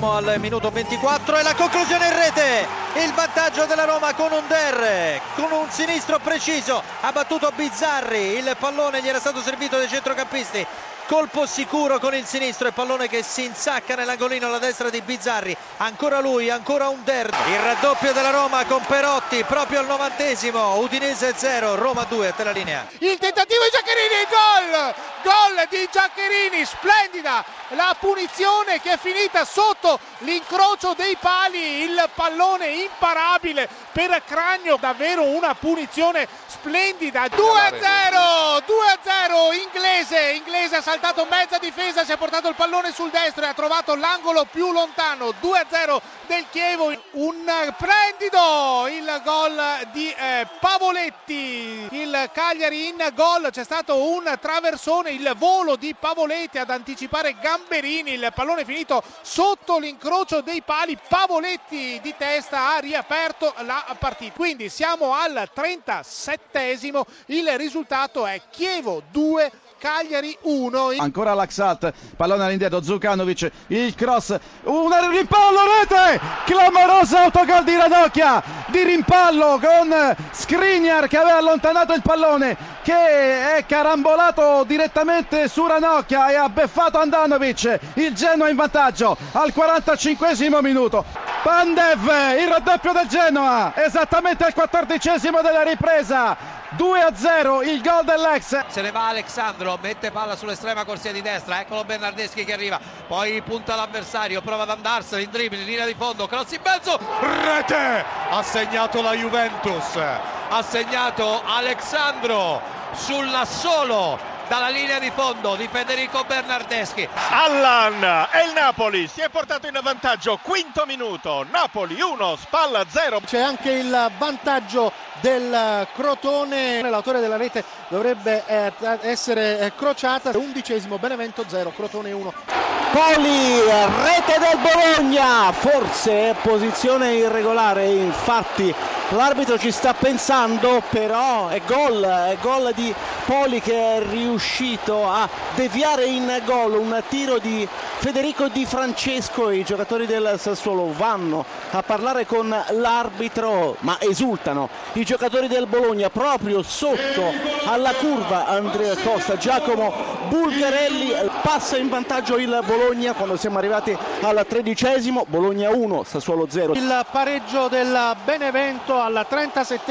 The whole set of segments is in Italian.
Siamo al minuto 24 e la conclusione in rete. Il vantaggio della Roma con un der, con un sinistro preciso. Ha battuto Bizzarri. Il pallone gli era stato servito dai centrocampisti. Colpo sicuro con il sinistro. E pallone che si insacca nell'angolino alla destra di Bizzarri. Ancora lui, ancora un der. Il raddoppio della Roma con Perotti proprio al novantesimo. Udinese 0, Roma 2 a te la linea. Il tentativo di Giaccherini, gol gol di Giaccherini, splendida la punizione che è finita sotto l'incrocio dei pali il pallone imparabile per Cragno davvero una punizione splendida. 2-0 2-0 inglese inglese ha saltato mezza difesa si è portato il pallone sul destro e ha trovato l'angolo più lontano 2-0 del Chievo. Un splendido il gol di eh, Pavoletti il Cagliari in gol c'è stato un traversone il volo di Pavoletti ad anticipare Gamberini il pallone finito sotto l'incrocio dei pali Pavoletti di testa ha riaperto la partita quindi siamo al 37esimo il risultato è Chievo 2 Cagliari 1. Ancora Laxat, pallone all'indietro, Zukanovic, il cross, un rimpallo, rete! Clamoroso autogol di Radocchia, di rimpallo con Skriniar che aveva allontanato il pallone, che è carambolato direttamente su Ranocchia e ha beffato Andanovic, il Genoa in vantaggio al 45 minuto. Pandev, il raddoppio del Genoa, esattamente al quattordicesimo della ripresa. 2 a 0 il gol dell'ex. Se ne va Alexandro mette palla sull'estrema corsia di destra eccolo Bernardeschi che arriva poi punta l'avversario prova ad andarsene in dribbling linea di fondo cross in mezzo rete! Ha segnato la Juventus ha segnato Alexandro sulla solo dalla linea di fondo di Federico Bernardeschi. Allan e il Napoli si è portato in vantaggio, quinto minuto, Napoli 1, Spalla 0. C'è anche il vantaggio del Crotone, l'autore della rete dovrebbe eh, essere eh, crociata, undicesimo Benevento 0, Crotone 1. Poli, rete del Bologna, forse posizione irregolare, infatti l'arbitro ci sta pensando, però è gol, è gol di Poli che è riuscito a deviare in gol. Un tiro di Federico Di Francesco, i giocatori del Sassuolo vanno a parlare con l'arbitro, ma esultano i giocatori del Bologna proprio sotto alla curva. Andrea Costa, Giacomo Bulgarelli passa in vantaggio il Bologna quando siamo arrivati al tredicesimo, Bologna 1, Sassuolo 0. Il pareggio del Benevento al 37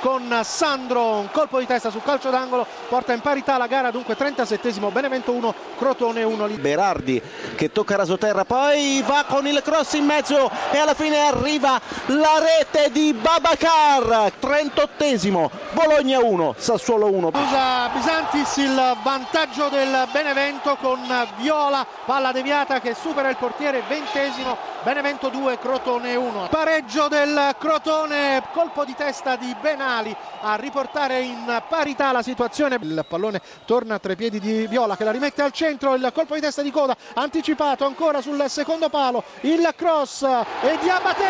con Sandro, un colpo di testa sul calcio d'angolo, porta in parità la gara, dunque 37 Benevento 1, Crotone 1. Berardi che tocca rasoterra, poi va con il cross in mezzo e alla fine arriva la rete di Babacar, 38esimo, Bologna 1, Sassuolo 1. Usa Bisantis il vantaggio del Benevento con Viola, palla deviata che supera il portiere, 20esimo, Benevento 2, Crotone 1. Pareggio del Crotone, colpo di testa di Benali a riportare in parità la situazione. Il pallone torna tra i piedi di Viola che la rimette al centro, il colpo di testa di coda anticipato ancora sul secondo palo, il cross e Diabate,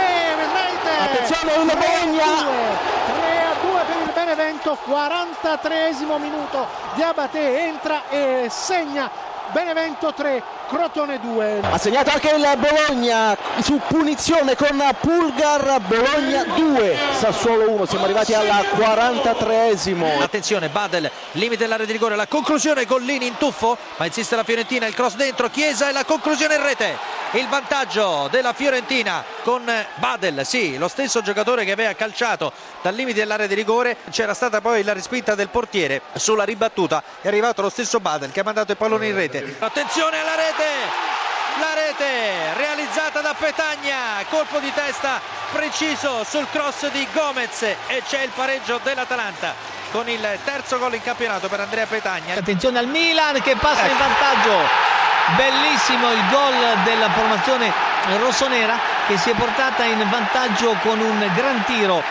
Attenzione il Bologna! 3 a 2 per il Benevento, 43 minuto, Diabate entra e segna Benevento 3, Crotone 2. Ha segnato anche il Bologna su punizione con Pulgar, Bologna 2, Sassuolo 1, siamo arrivati al 43esimo. attenzione Badel limite dell'area di rigore la conclusione Gollini in tuffo ma insiste la Fiorentina il cross dentro Chiesa e la conclusione in rete il vantaggio della Fiorentina con Badel sì lo stesso giocatore che aveva calciato dal limite dell'area di rigore. C'era stata poi la respinta del portiere sulla ribattuta. È arrivato lo stesso Badel che ha mandato il pallone in rete. Attenzione alla rete! La rete realizzata da Petagna. Colpo di testa preciso sul cross di Gomez. E c'è il pareggio dell'Atalanta con il terzo gol in campionato per Andrea Petagna. Attenzione al Milan che passa in vantaggio bellissimo il gol della formazione rossonera che si è portata in vantaggio con un gran tiro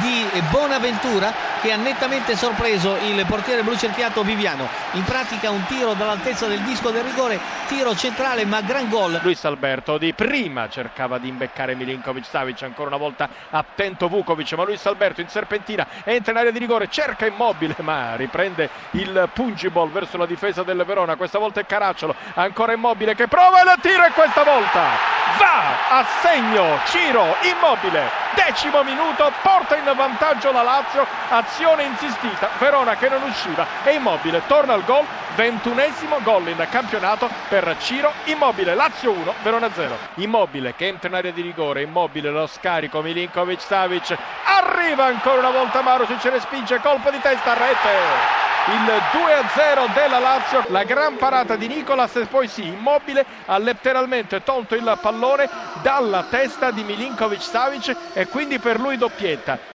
di Bonaventura che ha nettamente sorpreso il portiere blu cerchiato Viviano. In pratica un tiro dall'altezza del disco del rigore, tiro centrale ma gran gol. Luis Alberto di prima cercava di imbeccare Milinkovic Savic, ancora una volta attento Vukovic, ma Luis Alberto in serpentina entra in area di rigore, cerca immobile ma riprende il pungiball verso la difesa del Verona, questa volta è Caracciolo, ancora immobile che prova e la tira e questa volta va a segno Ciro Immobile decimo minuto porta in vantaggio la Lazio azione insistita Verona che non usciva e Immobile torna al gol ventunesimo gol in campionato per Ciro Immobile Lazio 1 Verona 0 Immobile che entra in area di rigore Immobile lo scarico Milinkovic Savic arriva ancora una volta Marusic ne spinge colpo di testa rete il 2-0 della Lazio, la gran parata di Nicolas e poi sì, immobile ha letteralmente tolto il pallone dalla testa di Milinkovic Savic e quindi per lui doppietta.